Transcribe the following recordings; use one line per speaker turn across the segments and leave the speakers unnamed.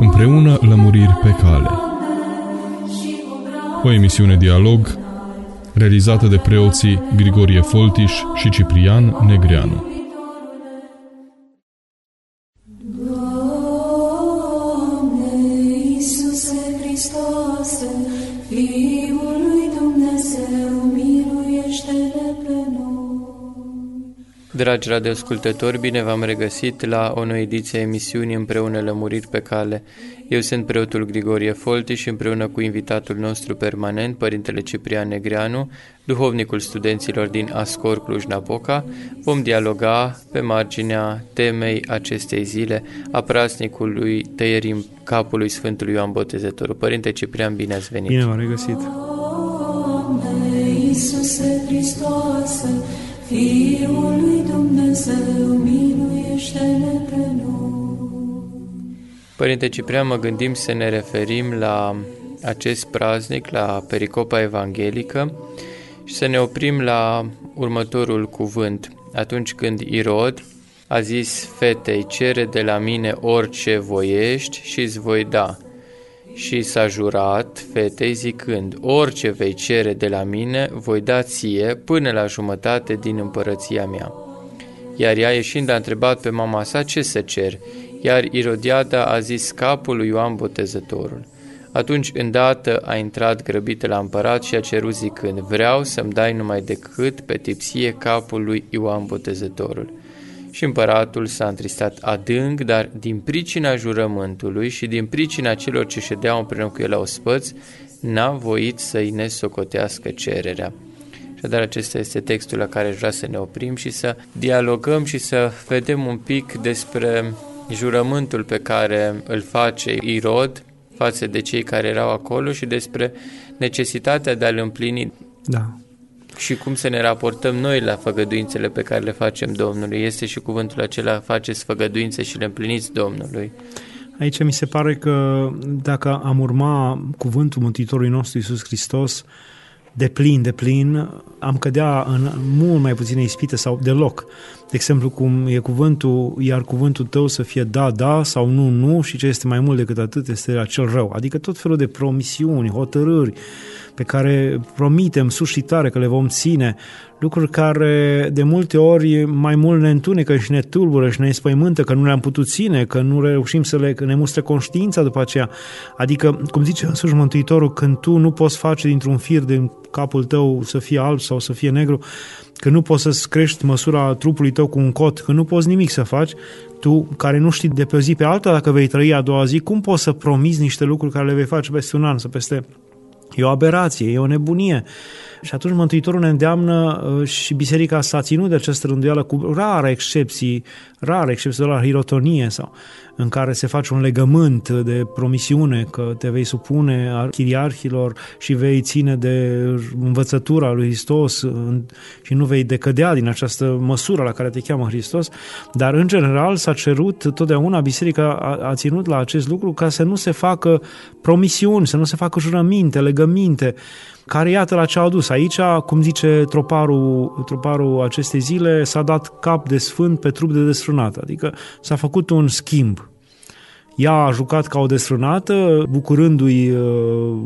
Împreună lămuriri pe cale. O emisiune dialog realizată de preoții Grigorie Foltiș și Ciprian Negreanu.
Dragi radioascultători, bine v-am regăsit la o nouă ediție a emisiunii Împreună Lămuriri pe Cale. Eu sunt preotul Grigorie Folti și împreună cu invitatul nostru permanent, Părintele Ciprian Negreanu, duhovnicul studenților din Ascor Cluj-Napoca, vom dialoga pe marginea temei acestei zile a praznicului tăierii capului Sfântului Ioan Botezătorul. Părinte Ciprian, bine ați venit!
Bine v-am regăsit! Iisuse Hristoase, Fiul lui Dumnezeu, miluiește-ne pe noi.
Părinte Ciprian, mă gândim să ne referim la acest praznic, la pericopa evanghelică și să ne oprim la următorul cuvânt. Atunci când Irod a zis fetei, cere de la mine orice voiești și îți voi da și s-a jurat fetei zicând, orice vei cere de la mine, voi da ție până la jumătate din împărăția mea. Iar ea ieșind a întrebat pe mama sa ce să cer, iar Irodiada a zis capul lui Ioan Botezătorul. Atunci îndată a intrat grăbită la împărat și a cerut zicând, vreau să-mi dai numai decât pe tipsie capul lui Ioan Botezătorul. Și împăratul s-a întristat adânc, dar din pricina jurământului și din pricina celor ce ședeau împreună cu el la ospăț, n-a voit să-i nesocotească cererea. Așadar, acesta este textul la care vrea să ne oprim și să dialogăm și să vedem un pic despre jurământul pe care îl face Irod față de cei care erau acolo și despre necesitatea de a-l împlini.
Da
și cum să ne raportăm noi la făgăduințele pe care le facem Domnului. Este și cuvântul acela, faceți făgăduințe și le împliniți Domnului.
Aici mi se pare că dacă am urma cuvântul Mântuitorului nostru Iisus Hristos, de plin, de plin, am cădea în mult mai puține ispite sau deloc. De exemplu, cum e cuvântul, iar cuvântul tău să fie da, da sau nu, nu și ce este mai mult decât atât este acel rău. Adică tot felul de promisiuni, hotărâri, pe care promitem sus și tare că le vom ține, lucruri care de multe ori mai mult ne întunecă și ne tulbură și ne spăimântă că nu le-am putut ține, că nu reușim să le, că ne mustră conștiința după aceea. Adică, cum zice însuși Mântuitorul, când tu nu poți face dintr-un fir din capul tău să fie alb sau să fie negru, că nu poți să-ți crești măsura trupului tău cu un cot, că nu poți nimic să faci, tu care nu știi de pe o zi pe alta dacă vei trăi a doua zi, cum poți să promiți niște lucruri care le vei face peste un an sau peste E o aberație, e o nebunie. Și atunci Mântuitorul ne îndeamnă uh, și biserica s-a ținut de această rânduială cu rare excepții, rare excepții de la hirotonie sau în care se face un legământ de promisiune că te vei supune chiriarhilor și vei ține de învățătura lui Hristos și nu vei decădea din această măsură la care te cheamă Hristos, dar în general s-a cerut totdeauna, biserica a, a ținut la acest lucru ca să nu se facă promisiuni, să nu se facă jurăminte, legăminte, care iată la ce a adus. Aici, cum zice troparul, troparul acestei zile, s-a dat cap de sfânt pe trup de desfrânat, adică s-a făcut un schimb. Ea a jucat ca o desfrânată, bucurându-i uh,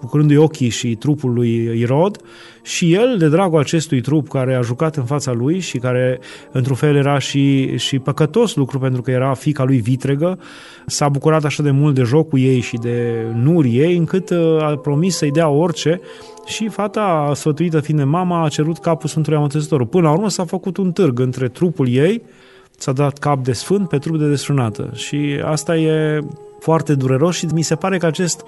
bucurându-i ochii și trupul lui Irod și el, de dragul acestui trup care a jucat în fața lui și care într-un fel era și, și păcătos lucru pentru că era fica lui vitregă, s-a bucurat așa de mult de jocul ei și de nuri ei încât uh, a promis să-i dea orice și fata, sfătuită fiind de mama, a cerut capul Sfântului Amotezătorul. Până la urmă s-a făcut un târg între trupul ei, s-a dat cap de sfânt pe trup de desfrânată și asta e foarte dureros și mi se pare că acest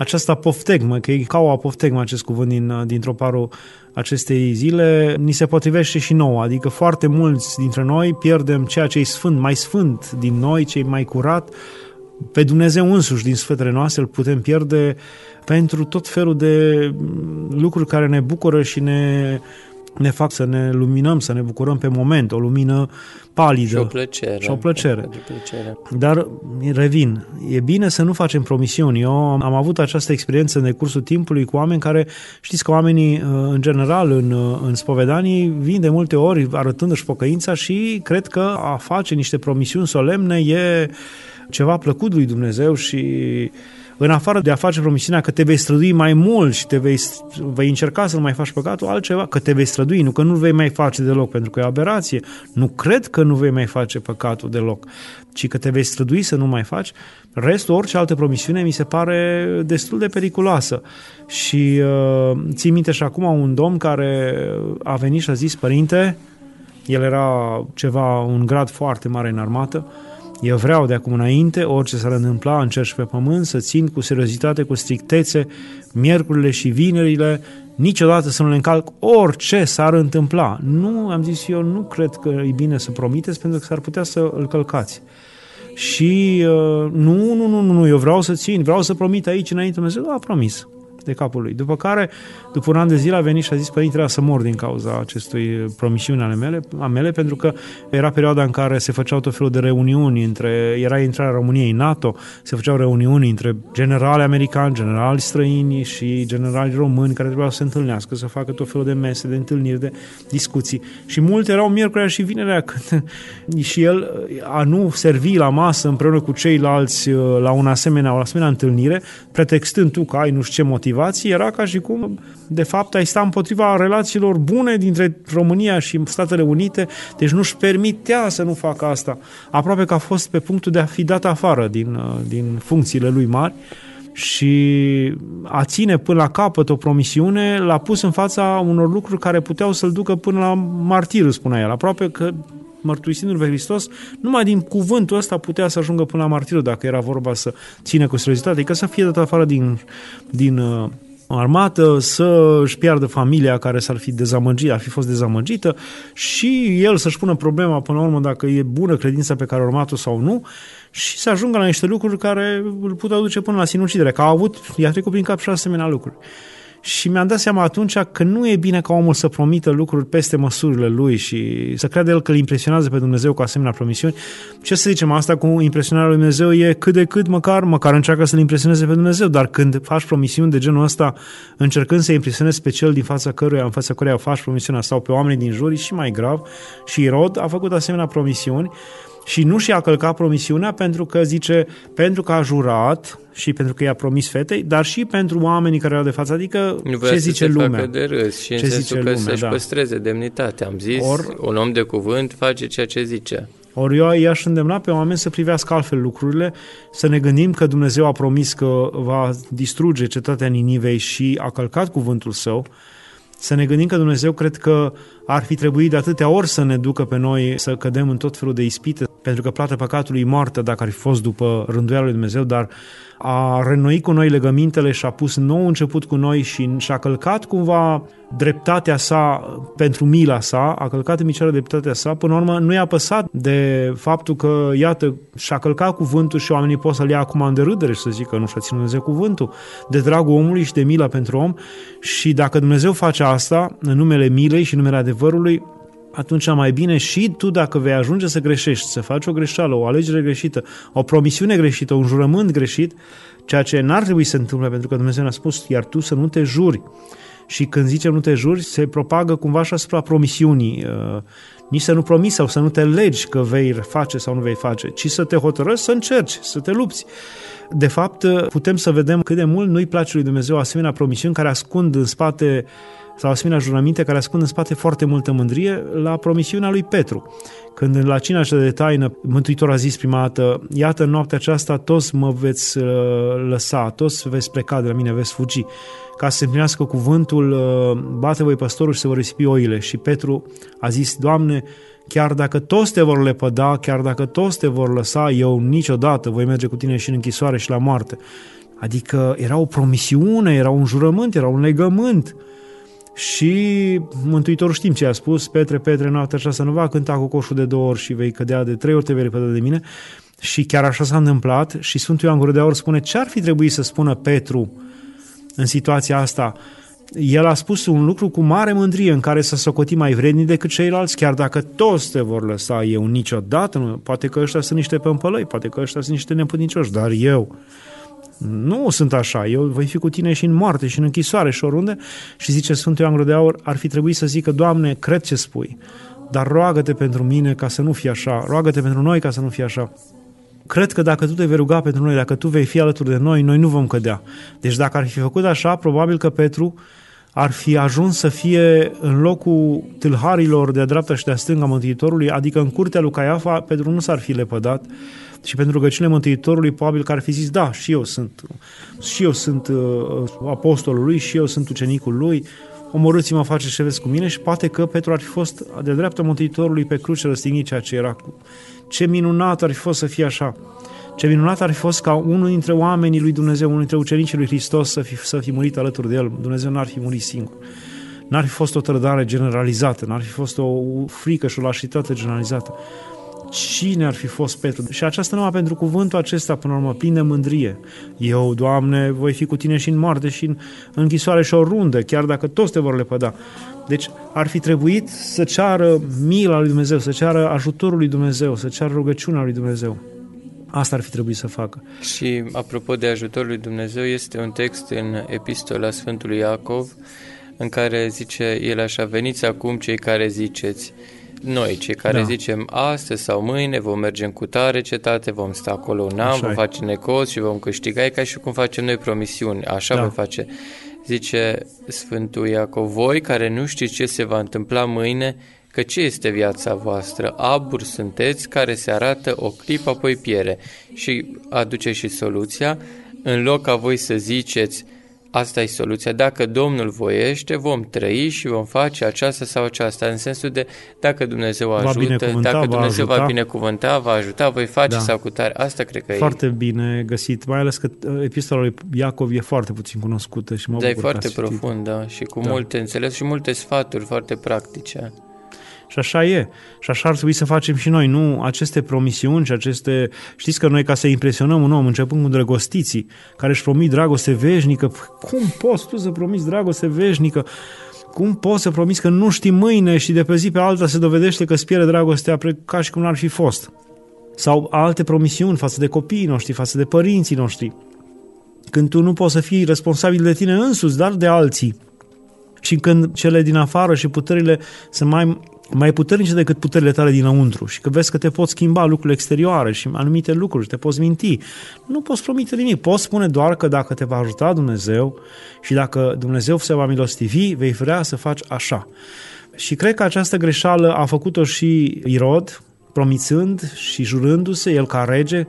această apoftegmă, că e ca o apoftegmă acest cuvânt din, dintr-o parul acestei zile, ni se potrivește și nouă, adică foarte mulți dintre noi pierdem ceea ce e sfânt, mai sfânt din noi, cei mai curat, pe Dumnezeu însuși din sfetele noastre îl putem pierde pentru tot felul de lucruri care ne bucură și ne ne fac să ne luminăm, să ne bucurăm pe moment, o lumină palidă. Și
o plăcere.
Și o plăcere. plăcere. Dar, revin, e bine să nu facem promisiuni. Eu am avut această experiență în decursul timpului cu oameni care, știți că oamenii, uh, în general, în, uh, în spovedanii, vin de multe ori arătându-și pocăința și cred că a face niște promisiuni solemne e ceva plăcut lui Dumnezeu și în afară de a face promisiunea că te vei strădui mai mult și te vei, vei încerca să nu mai faci păcatul, altceva, că te vei strădui, nu că nu vei mai face deloc, pentru că e o aberație. Nu cred că nu vei mai face păcatul deloc, ci că te vei strădui să nu mai faci. Restul, orice altă promisiune, mi se pare destul de periculoasă. Și uh, ții minte și acum un domn care a venit și a zis, părinte, el era ceva, un grad foarte mare în armată, eu vreau de acum înainte, orice s-ar întâmpla în cerș și pe pământ, să țin cu seriozitate, cu strictețe, miercurile și vinerile, niciodată să nu le încalc orice s-ar întâmpla. Nu, am zis eu, nu cred că e bine să promiteți, pentru că s-ar putea să îl călcați. Și uh, nu, nu, nu, nu, eu vreau să țin, vreau să promit aici înainte Dumnezeu, a promis de capul lui. După care, după un an de zile, a venit și a zis, părinte, trebuia să mor din cauza acestui promisiuni ale mele, a mele, pentru că era perioada în care se făceau tot felul de reuniuni între, era intrarea României în NATO, se făceau reuniuni între generali americani, generali străini și generali români care trebuiau să se întâlnească, să facă tot felul de mese, de întâlniri, de discuții. Și multe erau miercurea și vinerea când și el a nu servi la masă împreună cu ceilalți la un asemenea, o asemenea întâlnire, pretextând tu că ai nu știu ce motiv motivații era ca și cum, de fapt, ai sta împotriva relațiilor bune dintre România și Statele Unite, deci nu-și permitea să nu facă asta. Aproape că a fost pe punctul de a fi dat afară din, uh, din funcțiile lui mari și a ține până la capăt o promisiune l-a pus în fața unor lucruri care puteau să-l ducă până la martir, spunea el. Aproape că mărturisindu-L pe Hristos, numai din cuvântul ăsta putea să ajungă până la martirul, dacă era vorba să ține cu seriozitate, adică să fie dat afară din, din uh, armată, să își piardă familia care s-ar fi dezamăgit, ar fi fost dezamăgită și el să-și pună problema până la urmă dacă e bună credința pe care a urmat-o sau nu și să ajungă la niște lucruri care îl puteau duce până la sinucidere, că a avut, i-a trecut prin cap și asemenea lucruri. Și mi-am dat seama atunci că nu e bine ca omul să promită lucruri peste măsurile lui și să creadă el că îl impresionează pe Dumnezeu cu asemenea promisiuni. Ce să zicem, asta cu impresionarea lui Dumnezeu e cât de cât măcar, măcar încearcă să-L impresioneze pe Dumnezeu, dar când faci promisiuni de genul ăsta, încercând să impresionezi pe cel din fața căruia, în fața căruia faci promisiunea sau pe oamenii din jur, e și mai grav. Și Irod a făcut asemenea promisiuni și nu și-a călcat promisiunea pentru că zice, pentru că a jurat și pentru că i-a promis fetei, dar și pentru oamenii care erau de față, adică
nu
ce zice
să
lumea.
de râs și
ce
în sensul
zice
că
lumea,
să-și
da.
păstreze demnitatea. Am zis, Or, un om de cuvânt face ceea ce zice.
Ori eu i-aș îndemna pe oameni să privească altfel lucrurile, să ne gândim că Dumnezeu a promis că va distruge cetatea Ninivei și a călcat cuvântul său, să ne gândim că Dumnezeu cred că ar fi trebuit de atâtea ori să ne ducă pe noi să cădem în tot felul de ispite, pentru că plata păcatului e moartă dacă ar fi fost după rânduiala lui Dumnezeu, dar a renoit cu noi legămintele și a pus nou început cu noi și și-a călcat cumva dreptatea sa pentru mila sa, a călcat în picioare dreptatea sa, până la urmă nu i-a păsat de faptul că, iată, și-a călcat cuvântul și oamenii pot să-l ia acum în derâdere și să zică nu și-a ținut Dumnezeu cuvântul, de dragul omului și de mila pentru om. Și dacă Dumnezeu face asta în numele milei și în numele adevărului, atunci mai bine și tu dacă vei ajunge să greșești, să faci o greșeală, o alegere greșită, o promisiune greșită, un jurământ greșit, ceea ce n-ar trebui să se întâmple pentru că Dumnezeu ne-a spus, iar tu să nu te juri. Și când zicem nu te juri, se propagă cumva și asupra promisiunii. Uh, nici să nu promiți sau să nu te legi că vei face sau nu vei face, ci să te hotărăști să încerci, să te lupți. De fapt, putem să vedem cât de mult nu-i place lui Dumnezeu asemenea promisiuni care ascund în spate sau asemenea jurăminte care ascund în spate foarte multă mândrie la promisiunea lui Petru. Când la cina cea de taină Mântuitor a zis prima dată, iată în noaptea aceasta toți mă veți uh, lăsa, toți veți pleca de la mine, veți fugi, ca să se împlinească cuvântul, uh, bate voi păstorul și se vor risipi oile. Și Petru a zis, Doamne, chiar dacă toți te vor lepăda, chiar dacă toți te vor lăsa, eu niciodată voi merge cu tine și în închisoare și la moarte. Adică era o promisiune, era un jurământ, era un legământ. Și Mântuitorul știm ce a spus, Petre, Petre, noaptea aceasta nu va cânta cu coșul de două ori și vei cădea de trei ori, te vei repăda de mine. Și chiar așa s-a întâmplat și Sfântul Ioan Gură de Aur spune ce ar fi trebuit să spună Petru în situația asta. El a spus un lucru cu mare mândrie în care să socoti mai vredni decât ceilalți, chiar dacă toți te vor lăsa eu niciodată, poate că ăștia sunt niște pămpălăi, poate că ăștia sunt niște neputincioși, dar eu, nu sunt așa, eu voi fi cu tine și în moarte și în închisoare și oriunde și zice Sfântul Ioan de Aur, ar fi trebuit să zică, Doamne, cred ce spui, dar roagă-te pentru mine ca să nu fie așa, roagă-te pentru noi ca să nu fie așa. cred că dacă tu te vei ruga pentru noi, dacă tu vei fi alături de noi, noi nu vom cădea. Deci dacă ar fi făcut așa, probabil că Petru ar fi ajuns să fie în locul tâlharilor de-a dreapta și de-a stânga Mântuitorului, adică în curtea lui Caiafa, Petru nu s-ar fi lepădat și pentru rugăciunile Mântuitorului probabil că ar fi zis, da, și eu sunt, și eu sunt uh, apostolul lui, și eu sunt ucenicul lui, omorâți-mă, faceți ce veți cu mine și poate că Petru ar fi fost de dreapta Mântuitorului pe cruce răstignit ceea ce era. Ce minunat ar fi fost să fie așa. Ce minunat ar fi fost ca unul dintre oamenii lui Dumnezeu, unul dintre ucenicii lui Hristos să fi, să fi murit alături de el. Dumnezeu n-ar fi murit singur. N-ar fi fost o trădare generalizată, n-ar fi fost o frică și o lașitate generalizată. Cine ar fi fost Petru? Și aceasta numai pentru cuvântul acesta, până la urmă, plin de mândrie. Eu, Doamne, voi fi cu tine și în moarte și în închisoare și o rundă, chiar dacă toți te vor lepăda. Deci ar fi trebuit să ceară mila lui Dumnezeu, să ceară ajutorul lui Dumnezeu, să ceară rugăciunea lui Dumnezeu. Asta ar fi trebuit să facă.
Și apropo de ajutorul lui Dumnezeu, este un text în epistola Sfântului Iacov în care zice el așa, veniți acum cei care ziceți, noi, cei care da. zicem astăzi sau mâine vom merge în cutare cetate, vom sta acolo un an, vom face necos și vom câștiga, e ca și cum facem noi promisiuni, așa da. vom face. Zice Sfântul Iacov, voi care nu știți ce se va întâmpla mâine, că ce este viața voastră? Abur sunteți care se arată o clipă, apoi piere. Și aduce și soluția, în loc ca voi să ziceți, Asta e soluția. Dacă Domnul voiește, vom trăi și vom face aceasta sau aceasta, în sensul de dacă Dumnezeu ajută, va dacă Dumnezeu va, va binecuvânta, va ajuta, voi face da. sau cu tare. Asta cred că
foarte e. Foarte bine găsit, mai ales că uh, epistola lui Iacov e foarte puțin cunoscută și mă
da, e foarte profundă și cu da. multe înțeles și multe sfaturi foarte practice.
Și așa e. Și așa ar trebui să facem și noi, nu aceste promisiuni și aceste... Știți că noi ca să impresionăm un om, începând cu drăgostiții, care își promit dragoste veșnică, cum poți tu să promiți dragoste veșnică? Cum poți să promiți că nu știi mâine și de pe zi pe alta se dovedește că îți pierde dragostea ca și cum n-ar fi fost? Sau alte promisiuni față de copiii noștri, față de părinții noștri. Când tu nu poți să fii responsabil de tine însuți, dar de alții. Și când cele din afară și puterile sunt mai mai puternice decât puterile tale dinăuntru și că vezi că te poți schimba lucrurile exterioare și anumite lucruri, te poți minti. Nu poți promite nimic, poți spune doar că dacă te va ajuta Dumnezeu și dacă Dumnezeu se va milostivi, vei vrea să faci așa. Și cred că această greșeală a făcut-o și Irod, promițând și jurându-se, el ca rege,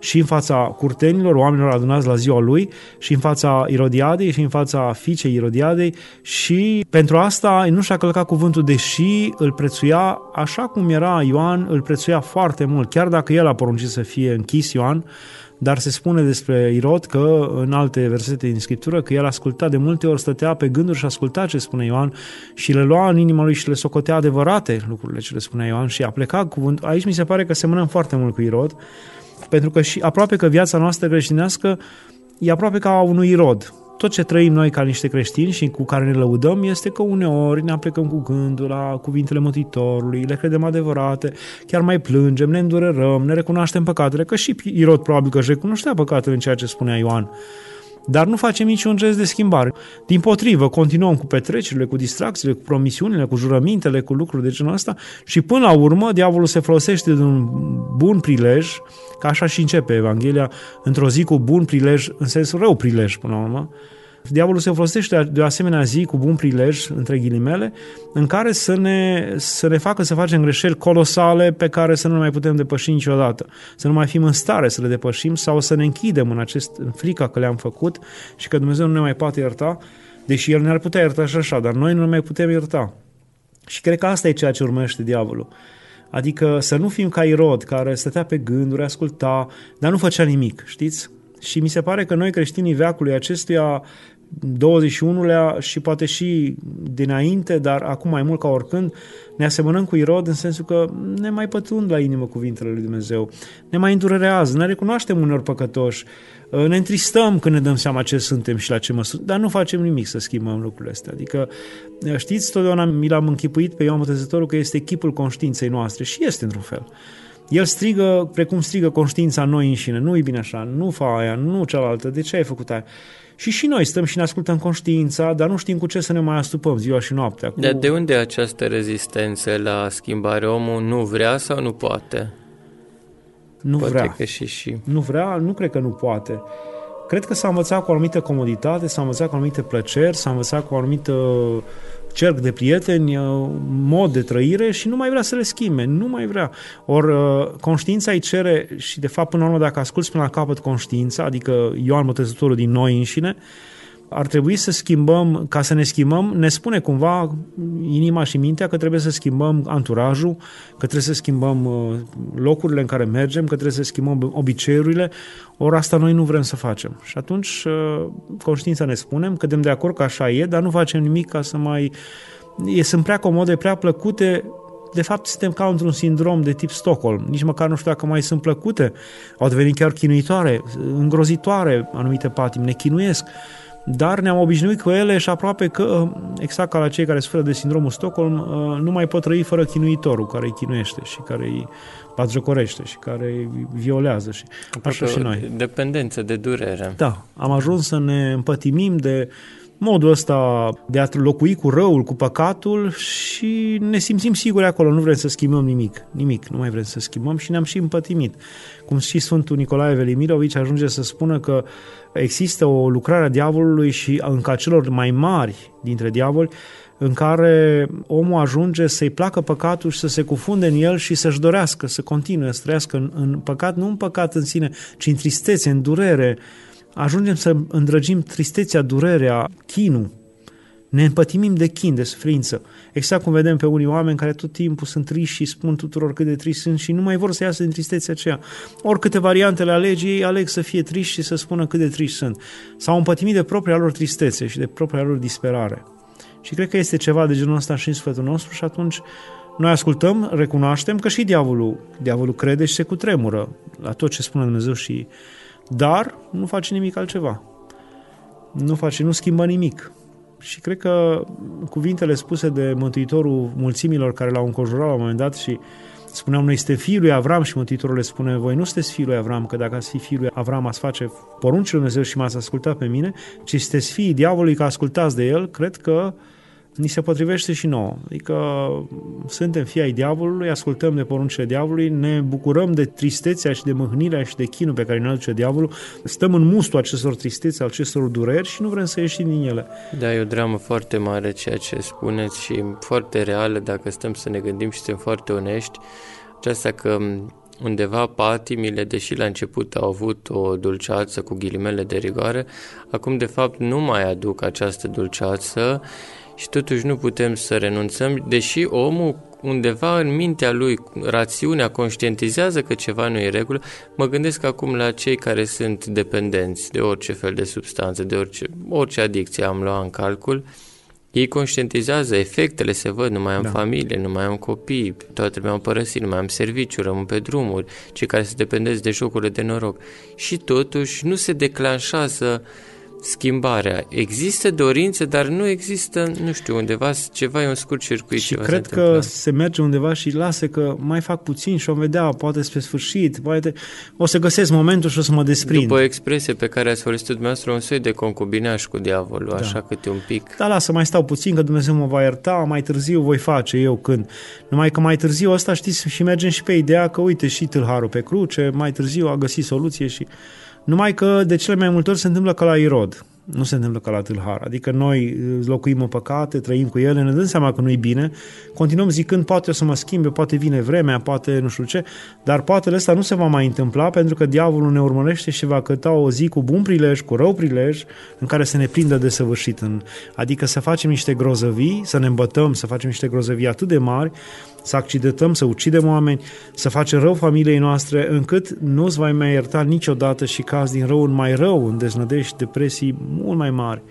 și în fața curtenilor, oamenilor adunați la ziua lui, și în fața Irodiadei, și în fața fiicei Irodiadei. Și pentru asta nu și-a călcat cuvântul, deși îl prețuia așa cum era Ioan, îl prețuia foarte mult, chiar dacă el a poruncit să fie închis Ioan, dar se spune despre Irod că în alte versete din Scriptură că el asculta de multe ori, stătea pe gânduri și asculta ce spune Ioan și le lua în inima lui și le socotea adevărate lucrurile ce le spunea Ioan și a plecat cuvânt. Aici mi se pare că semănăm foarte mult cu Irod pentru că și aproape că viața noastră creștinească e aproape ca a unui rod. Tot ce trăim noi ca niște creștini și cu care ne lăudăm este că uneori ne aplecăm cu gândul la cuvintele Mântuitorului, le credem adevărate, chiar mai plângem, ne îndurerăm, ne recunoaștem păcatele, că și Irod probabil că își recunoștea păcatele în ceea ce spunea Ioan. Dar nu facem niciun gest de schimbare. Din potrivă, continuăm cu petrecerile, cu distracțiile, cu promisiunile, cu jurămintele, cu lucruri de genul ăsta și până la urmă diavolul se folosește de un bun prilej, ca așa și începe Evanghelia, într-o zi cu bun prilej, în sensul rău prilej până la urmă, Diavolul se folosește de o asemenea zi cu bun prilej, între ghilimele, în care să ne, să ne facă să facem greșeli colosale pe care să nu mai putem depăși niciodată. Să nu mai fim în stare să le depășim sau să ne închidem în, acest, în frica că le-am făcut și că Dumnezeu nu ne mai poate ierta, deși El ne-ar putea ierta și așa, dar noi nu ne mai putem ierta. Și cred că asta e ceea ce urmește diavolul. Adică să nu fim ca Irod, care stătea pe gânduri, asculta, dar nu făcea nimic, știți? Și mi se pare că noi creștinii veacului acestuia 21-lea și poate și dinainte, dar acum mai mult ca oricând, ne asemănăm cu Irod în sensul că ne mai pătund la inimă cuvintele lui Dumnezeu, ne mai îndurerează, ne recunoaștem unor păcătoși, ne întristăm când ne dăm seama ce suntem și la ce măsură, dar nu facem nimic să schimbăm lucrurile astea. Adică, știți, totdeauna mi l-am închipuit pe Ioan Botezătorul că este echipul conștiinței noastre și este într-un fel. El strigă precum strigă conștiința noi înșine, nu e bine așa, nu fa aia, nu cealaltă, de ce ai făcut aia? Și și noi stăm și ne ascultăm conștiința, dar nu știm cu ce să ne mai astupăm ziua și noaptea. Cu...
Dar de unde această rezistență la schimbare? Omul nu vrea sau nu poate?
Nu
Poate
vrea.
că și și.
Nu vrea, nu cred că nu poate. Cred că s-a învățat cu o anumită comoditate, s-a învățat cu anumite plăceri, s-a învățat cu o anumită cerc de prieteni, uh, mod de trăire și nu mai vrea să le schimbe, nu mai vrea. Ori uh, conștiința îi cere și de fapt până la urmă dacă asculți până la capăt conștiința, adică Ioan Botezătorul din noi înșine, ar trebui să schimbăm, ca să ne schimbăm, ne spune cumva inima și mintea că trebuie să schimbăm anturajul, că trebuie să schimbăm uh, locurile în care mergem, că trebuie să schimbăm obiceiurile, ori asta noi nu vrem să facem. Și atunci uh, conștiința ne spunem, cădem de acord că așa e, dar nu facem nimic ca să mai... E, sunt prea comode, prea plăcute, de fapt suntem ca într-un sindrom de tip Stockholm. Nici măcar nu știu dacă mai sunt plăcute. Au devenit chiar chinuitoare, îngrozitoare anumite patimi, ne chinuiesc dar ne-am obișnuit cu ele și aproape că, exact ca la cei care suferă de sindromul Stockholm, nu mai pot trăi fără chinuitorul care îi chinuiește și care îi batjocorește și care îi violează. Și așa și noi.
Dependență de durere.
Da, am ajuns să ne împătimim de modul ăsta de a locui cu răul, cu păcatul și ne simțim siguri acolo, nu vrem să schimbăm nimic, nimic, nu mai vrem să schimbăm și ne-am și împătimit. Cum și Sfântul Nicolae Velimirovici ajunge să spună că există o lucrare a diavolului și încă a celor mai mari dintre diavoli în care omul ajunge să-i placă păcatul și să se cufunde în el și să-și dorească să continue să trăiască în, în păcat, nu în păcat în sine, ci în tristețe, în durere, ajungem să îndrăgim tristețea, durerea, chinul. Ne împătimim de chin, de suferință. Exact cum vedem pe unii oameni care tot timpul sunt triști și spun tuturor cât de triști sunt și nu mai vor să iasă din tristețea aceea. Oricâte variante le alegi, ei aleg să fie triști și să spună cât de triști sunt. S-au împătimit de propria lor tristețe și de propria lor disperare. Și cred că este ceva de genul ăsta și în sfătul nostru și atunci noi ascultăm, recunoaștem că și diavolul, diavolul crede și se cutremură la tot ce spune Dumnezeu și dar nu face nimic altceva. Nu face, nu schimbă nimic. Și cred că cuvintele spuse de Mântuitorul mulțimilor care l-au înconjurat la un moment dat și spuneau, noi este fiul lui Avram și Mântuitorul le spune, voi nu sunteți fiul lui Avram, că dacă ați fi fiul lui Avram ați face poruncile Dumnezeu și m-ați ascultat pe mine, ci sunteți fiii diavolului că ascultați de el, cred că ni se potrivește și nouă. Adică suntem fii ai diavolului, ascultăm de poruncile diavolului, ne bucurăm de tristețea și de mâhnirea și de chinul pe care ne aduce diavolul, stăm în mustul acestor tristețe, acestor dureri și nu vrem să ieșim din ele.
Da, e o dramă foarte mare ceea ce spuneți și foarte reală dacă stăm să ne gândim și suntem foarte onești. Aceasta că undeva patimile, deși la început au avut o dulceață cu ghilimele de rigoare, acum de fapt nu mai aduc această dulceață și totuși nu putem să renunțăm, deși omul undeva în mintea lui, rațiunea conștientizează că ceva nu e regulă, mă gândesc acum la cei care sunt dependenți de orice fel de substanță, de orice, orice adicție am luat în calcul, ei conștientizează, efectele se văd, nu mai am da. familie, nu mai am copii, toată lumea am părăsit, nu mai am serviciu, rămân pe drumuri, cei care se dependesc de jocurile de noroc. Și totuși nu se declanșează schimbarea. Există dorințe, dar nu există, nu știu, undeva ceva, e un scurt circuit.
Și cred se că se merge undeva și lasă că mai fac puțin și o vedea, poate spre sfârșit, poate o să găsesc momentul și o să mă desprind.
După o expresie pe care ați folosit dumneavoastră, un soi de concubinaș cu diavolul, da. așa câte un pic.
Da, lasă, mai stau puțin, că Dumnezeu mă va ierta, mai târziu voi face eu când. Numai că mai târziu asta știți și mergem și pe ideea că uite și tâlharul pe cruce, mai târziu a găsit soluție și numai că de cele mai multe ori se întâmplă ca la Irod. Nu se întâmplă ca la tâlhar. Adică noi locuim în păcate, trăim cu ele, ne dăm seama că nu-i bine, continuăm zicând poate o să mă schimbe, poate vine vremea, poate nu știu ce, dar poate ăsta nu se va mai întâmpla pentru că diavolul ne urmărește și va căta o zi cu bun prilej, cu rău prilej, în care să ne prindă de săvârșit. În, adică să facem niște grozăvii, să ne îmbătăm, să facem niște grozăvii atât de mari, să accidentăm, să ucidem oameni, să facem rău familiei noastre, încât nu îți vai mai ierta niciodată și caz din rău în mai rău, în deznădești, depresii mult mai mari.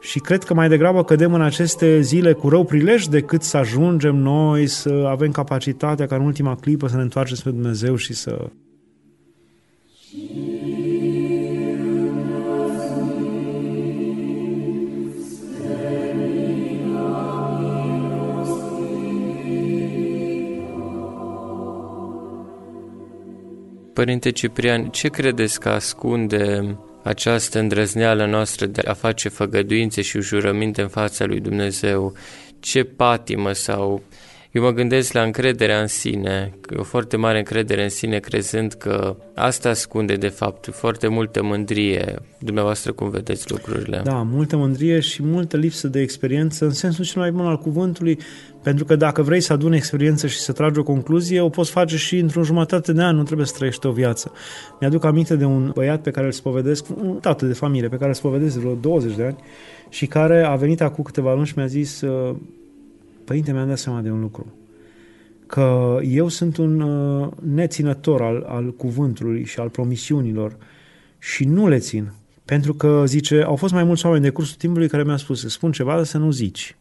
Și cred că mai degrabă cădem în aceste zile cu rău prilej decât să ajungem noi să avem capacitatea ca în ultima clipă să ne întoarcem spre Dumnezeu și să...
Părinte Ciprian, ce credeți că ascunde această îndrăzneală noastră de a face făgăduințe și jurăminte în fața lui Dumnezeu? Ce patimă sau Eu mă gândesc la încrederea în sine, că o foarte mare încredere în sine, crezând că asta ascunde, de fapt, foarte multă mândrie. Dumneavoastră, cum vedeți lucrurile?
Da, multă mândrie și multă lipsă de experiență, în sensul cel mai bun al cuvântului, pentru că dacă vrei să aduni experiență și să tragi o concluzie, o poți face și într-o jumătate de an, nu trebuie să trăiești o viață. Mi-aduc aminte de un băiat pe care îl spovedesc, un tată de familie pe care îl spovedesc de vreo 20 de ani și care a venit acum câteva luni și mi-a zis Părinte, mi-am dat seama de un lucru. Că eu sunt un uh, neținător al, al cuvântului și al promisiunilor și nu le țin. Pentru că, zice, au fost mai mulți oameni de cursul timpului care mi-au spus, spun ceva, dar să nu zici.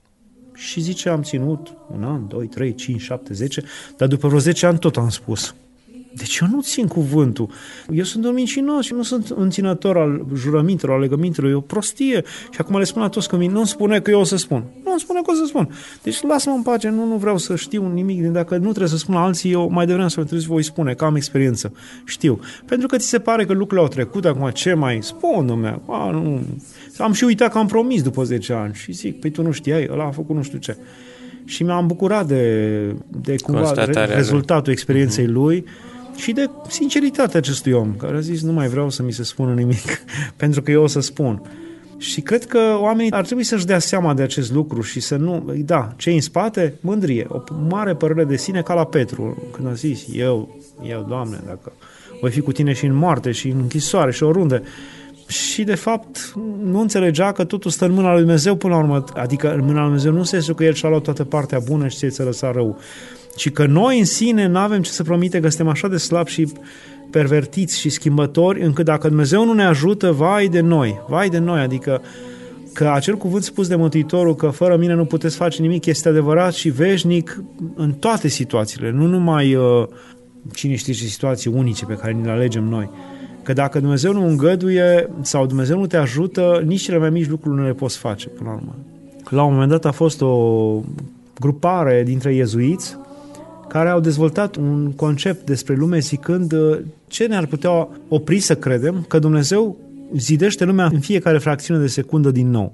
Și zice, am ținut un an, doi, trei, cinci, șapte, zece, dar după vreo zece ani tot am spus. Deci eu nu țin cuvântul. Eu sunt un mincinos și nu sunt înținător al jurămintelor, al legămintelor. E o prostie. Și acum le spun la toți că nu spune că eu o să spun. Nu spune că o să spun. Deci lasă-mă în pace, nu, nu vreau să știu nimic. Dacă nu trebuie să spun la alții, eu mai devreme să trebuie să voi spune, că am experiență. Știu. Pentru că ți se pare că lucrurile au trecut, acum ce mai spun, domnule? A, nu. Am și uitat că am promis după 10 ani. Și zic, păi tu nu știai, ăla a făcut nu știu ce. Și mi-am bucurat de, de cumva rezultatul experienței uh-huh. lui și de sinceritatea acestui om, care a zis nu mai vreau să mi se spună nimic, pentru că eu o să spun. Și cred că oamenii ar trebui să-și dea seama de acest lucru și să nu... Da, ce în spate? Mândrie. O mare părere de sine ca la Petru, când a zis, eu, eu, Doamne, dacă voi fi cu tine și în moarte și în închisoare și oriunde. Și, de fapt, nu înțelegea că totul stă în mâna lui Dumnezeu până la urmă. Adică în mâna lui Dumnezeu nu se că El și-a luat toată partea bună și ți-a lăsat rău ci că noi în sine nu avem ce să promite că suntem așa de slabi și pervertiți și schimbători, încât dacă Dumnezeu nu ne ajută, vai de noi, vai de noi, adică că acel cuvânt spus de Mântuitorul că fără mine nu puteți face nimic este adevărat și veșnic în toate situațiile, nu numai uh, cine știe ce situații unice pe care ni le alegem noi. Că dacă Dumnezeu nu îngăduie sau Dumnezeu nu te ajută, nici cele mai mici lucruri nu le poți face până la urmă. La un moment dat a fost o grupare dintre iezuiți care au dezvoltat un concept despre lume zicând uh, ce ne-ar putea opri să credem că Dumnezeu zidește lumea în fiecare fracțiune de secundă din nou.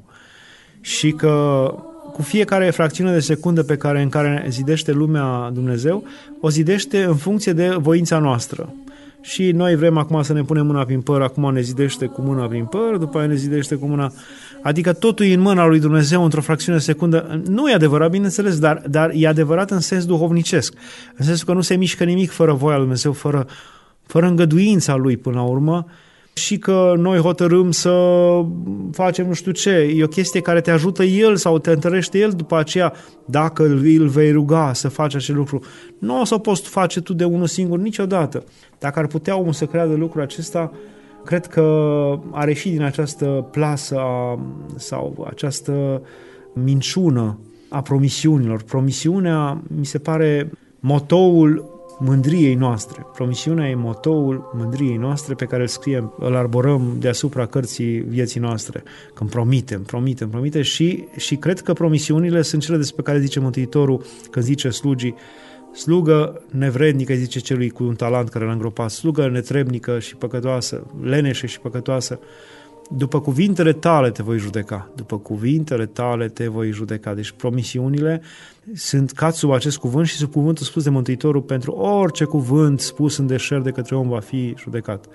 Și că cu fiecare fracțiune de secundă pe care, în care zidește lumea Dumnezeu, o zidește în funcție de voința noastră. Și noi vrem acum să ne punem mâna prin păr, acum ne zidește cu mâna prin păr, după aia ne zidește cu mâna Adică totul e în mâna lui Dumnezeu într-o fracțiune de secundă. Nu e adevărat, bineînțeles, dar, dar e adevărat în sens duhovnicesc. În sensul că nu se mișcă nimic fără voia lui Dumnezeu, fără, fără îngăduința lui până la urmă și că noi hotărâm să facem nu știu ce. E o chestie care te ajută El sau te întărește El după aceea dacă îl vei ruga să faci acel lucru. Nu o să poți face tu de unul singur niciodată. Dacă ar putea omul să creadă lucrul acesta, cred că are și din această plasă a, sau această minciună a promisiunilor. Promisiunea mi se pare motoul mândriei noastre. Promisiunea e motoul mândriei noastre pe care îl scriem, îl arborăm deasupra cărții vieții noastre. Când promitem, promitem, promitem și, și cred că promisiunile sunt cele despre care zice Mântuitorul când zice slugii Slugă nevrednică, zice celui cu un talent care l-a îngropat, slugă netrebnică și păcătoasă, leneșă și păcătoasă, după cuvintele tale te voi judeca, după cuvintele tale te voi judeca. Deci promisiunile sunt cad sub acest cuvânt și sub cuvântul spus de Mântuitorul pentru orice cuvânt spus în deșert de către om va fi judecat.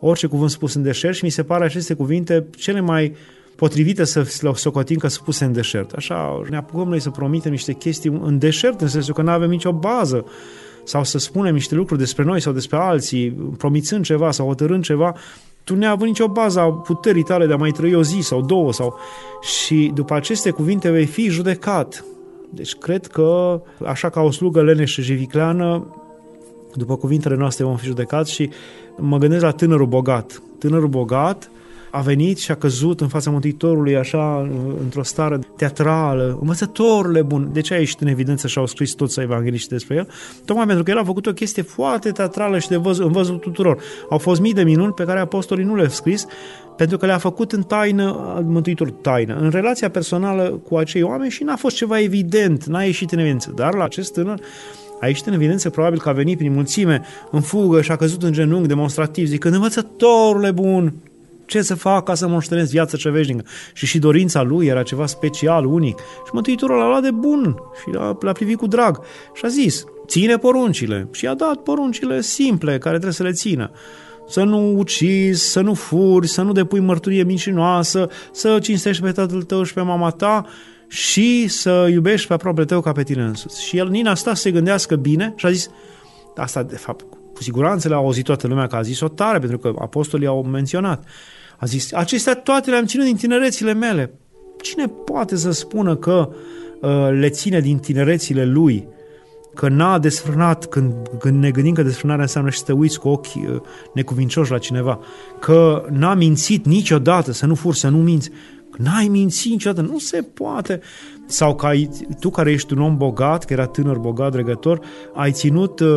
Orice cuvânt spus în deșert și mi se pare aceste cuvinte cele mai potrivite să socotim că spuse în deșert. Așa, ne apucăm noi să promitem niște chestii în deșert, în sensul că nu avem nicio bază sau să spunem niște lucruri despre noi sau despre alții, promițând ceva sau hotărând ceva, tu neavând nicio bază a puterii tale de a mai trăi o zi sau două sau... Și după aceste cuvinte vei fi judecat. Deci cred că, așa ca o slugă leneșă și vicleană, după cuvintele noastre vom fi judecați și mă gândesc la tânărul bogat. Tânărul bogat a venit și a căzut în fața Mântuitorului așa, într-o stare teatrală, învățătorule bun. De ce a ieșit în evidență și au scris toți evangeliști despre el? Tocmai pentru că el a făcut o chestie foarte teatrală și de văz, în văzul tuturor. Au fost mii de minuni pe care apostolii nu le-au scris, pentru că le-a făcut în taină, Mântuitor taină, în relația personală cu acei oameni și n-a fost ceva evident, n-a ieșit în evidență. Dar la acest tânăr a ieșit în evidență probabil că a venit prin mulțime, în fugă și a căzut în genunchi demonstrativ, zicând, învățătorule bun, ce să fac ca să moștenesc viața ce veșnică. Și și dorința lui era ceva special, unic. Și Mântuitorul l-a luat de bun și l-a, l-a privit cu drag și a zis, ține poruncile. Și a dat poruncile simple care trebuie să le țină să nu ucizi, să nu furi, să nu depui mărturie mincinoasă, să cinstești pe tatăl tău și pe mama ta și să iubești pe aproape tău ca pe tine însuți. Și el, Nina asta se gândească bine și a zis, asta de fapt cu siguranță le-a auzit toată lumea că a zis-o tare, pentru că apostolii au menționat. A zis, acestea toate le-am ținut din tinerețile mele. Cine poate să spună că uh, le ține din tinerețile lui? Că n-a desfrânat, când, când ne gândim că desfrânarea înseamnă și să te uiți cu ochi uh, necuvincioși la cineva, că n-a mințit niciodată, să nu furi, să nu minți, N-ai mințit niciodată, nu se poate. Sau că ai, tu care ești un om bogat, că era tânăr, bogat, dregător, ai ținut uh,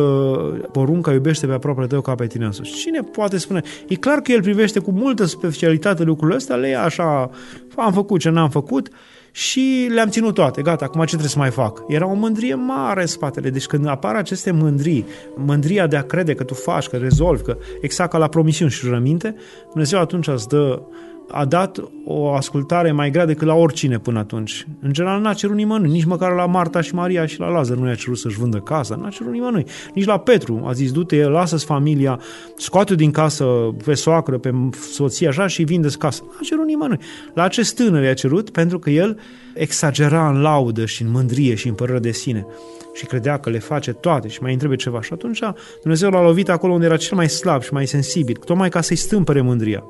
porunca iubește pe aproape tău ca pe tine însuși. Cine poate spune? E clar că el privește cu multă specialitate lucrurile astea, le ia așa, am făcut ce n-am făcut și le-am ținut toate, gata, acum ce trebuie să mai fac? Era o mândrie mare în spatele, deci când apar aceste mândrii, mândria de a crede că tu faci, că rezolvi, că exact ca la promisiuni și jurăminte, Dumnezeu atunci îți dă a dat o ascultare mai grea decât la oricine până atunci. În general n-a cerut nimănui, nici măcar la Marta și Maria și la Lazar nu i-a cerut să-și vândă casa, n-a cerut nimănui. Nici la Petru a zis, du-te, lasă-ți familia, scoate din casă pe soacră, pe soție așa și vinde casa. N-a cerut nimănui. La acest tânăr i-a cerut pentru că el exagera în laudă și în mândrie și în părere de sine și credea că le face toate și mai întrebe ceva. Și atunci Dumnezeu l-a lovit acolo unde era cel mai slab și mai sensibil, tocmai ca să-i stâmpăre mândria.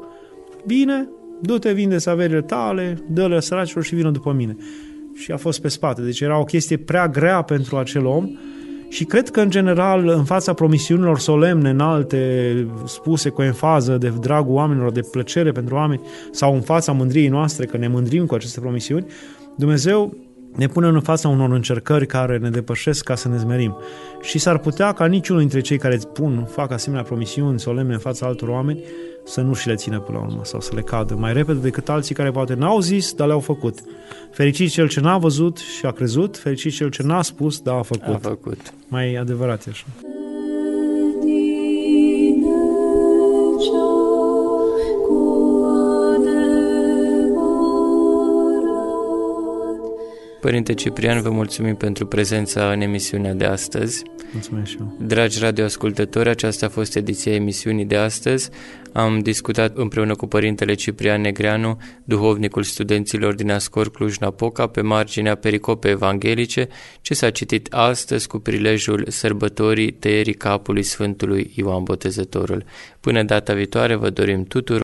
Bine, du-te, vinde averile tale, dă-le săracilor și vină după mine. Și a fost pe spate. Deci era o chestie prea grea pentru acel om și cred că, în general, în fața promisiunilor solemne, înalte, spuse cu enfază de dragul oamenilor, de plăcere pentru oameni, sau în fața mândriei noastre, că ne mândrim cu aceste promisiuni, Dumnezeu ne pune în fața unor încercări care ne depășesc ca să ne zmerim. Și s-ar putea ca niciunul dintre cei care îți pun, fac asemenea promisiuni solemne în fața altor oameni, să nu și le țină până la urmă sau să le cadă mai repede decât alții care poate n-au zis, dar le-au făcut. Fericit cel ce n-a văzut și a crezut, fericit cel ce n-a spus, dar a făcut.
A făcut.
Mai adevărat e așa.
Părinte Ciprian, vă mulțumim pentru prezența în emisiunea de astăzi.
Mulțumesc și eu.
Dragi radioascultători, aceasta a fost ediția emisiunii de astăzi. Am discutat împreună cu Părintele Ciprian Negreanu, duhovnicul studenților din Ascor Cluj-Napoca, pe marginea pericope evanghelice, ce s-a citit astăzi cu prilejul sărbătorii tăierii capului Sfântului Ioan Botezătorul. Până data viitoare, vă dorim tuturor